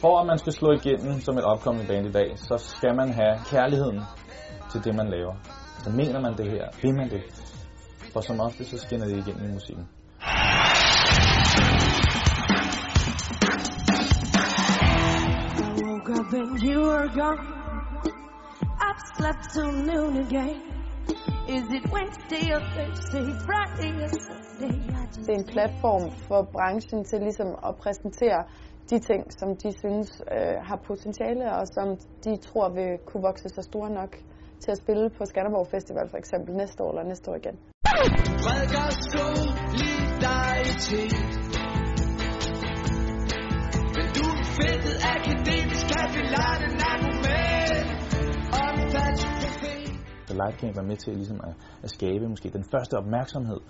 For at man skal slå igennem som et opkommende band i dag, så skal man have kærligheden til det, man laver. Så mener man det her, vil man det. For som ofte, så skinner det igennem i musikken. I woke up and you were gone. I've slept till noon again. Is it Wednesday or Thursday, Friday or Sunday? Det er en platform for branchen til ligesom at præsentere de ting, som de synes øh, har potentiale, og som de tror vil kunne vokse sig store nok til at spille på Skanderborg Festival for eksempel næste år eller næste år igen. Prædiker solidaritet Så Livecamp er med til ligesom at, at skabe måske den første opmærksomhed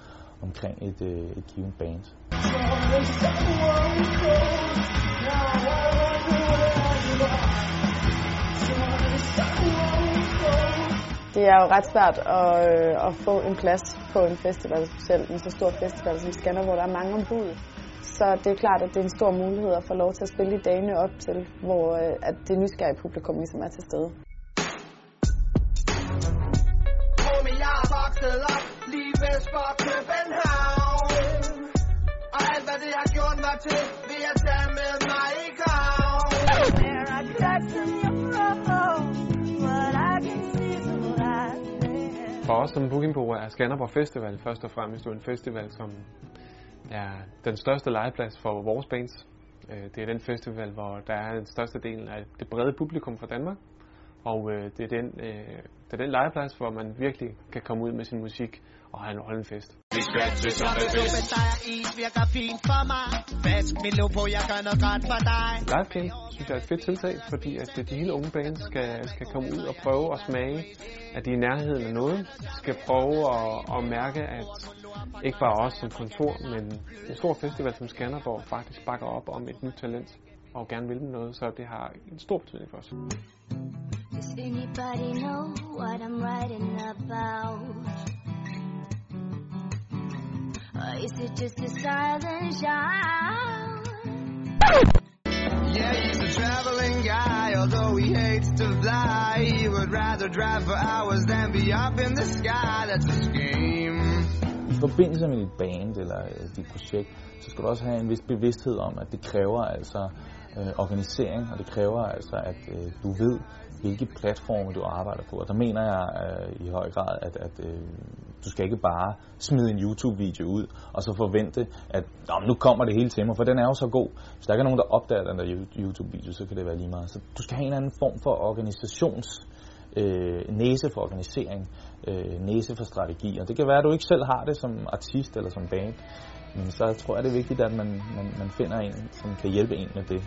omkring et, øh, et givet band. Det er jo ret svært at, øh, at få en plads på en festival, specielt en så stor festival som Skanderborg, hvor der er mange ombud. Så det er klart, at det er en stor mulighed at få lov til at spille i dagene op til, hvor øh, at det nysgerrige publikum ligesom er til stede. Er op lige vest for København Og alt hvad det har gjort mig til, vil jeg tage med mig i grav there are cracks in your road, but I can see the light. For os som bookingbureau er Skanderborg Festival først og fremmest jo en festival, som er den største legeplads for vores bands. Øh, Det er den festival, hvor der er den største del af det brede publikum fra Danmark. Og øh, det er den, øh, det er den legeplads, hvor man virkelig kan komme ud med sin musik og have en holde en fest. Steg is virker fint for mig Vask min lov på, jeg gør noget godt for dig Livecamp synes jeg er et fedt tiltag, fordi at de hele unge bands skal, skal komme ud og prøve at smage, at de er i nærheden af noget. Skal prøve at, at mærke, at ikke bare os som kontor, men en stor festival som Skanderborg faktisk bakker op om et nyt talent og gerne vil dem noget, så det har en stor betydning for os. Does anybody know what I'm writing about? Or is it just a silent shout? Yeah, he's a traveling guy, although he hates to fly. He would rather drive for hours than be up in the sky. That's a scheme. I forbindelse med dit band eller dit projekt, så skal du også have en vis bevidsthed om, at det kræver altså øh, organisering, og det kræver altså, at øh, du ved, hvilke platforme du arbejder på. Og der mener jeg øh, i høj grad, at, at øh, du skal ikke bare smide en YouTube-video ud, og så forvente, at Nå, nu kommer det hele til mig, for den er jo så god. Hvis der ikke er nogen, der opdager den der YouTube-video, så kan det være lige meget. Så du skal have en anden form for organisations øh, næse for organisering, øh, næse for strategi. Og det kan være, at du ikke selv har det som artist eller som band, men så tror jeg, det er vigtigt, at man, man, man finder en, som kan hjælpe en med det.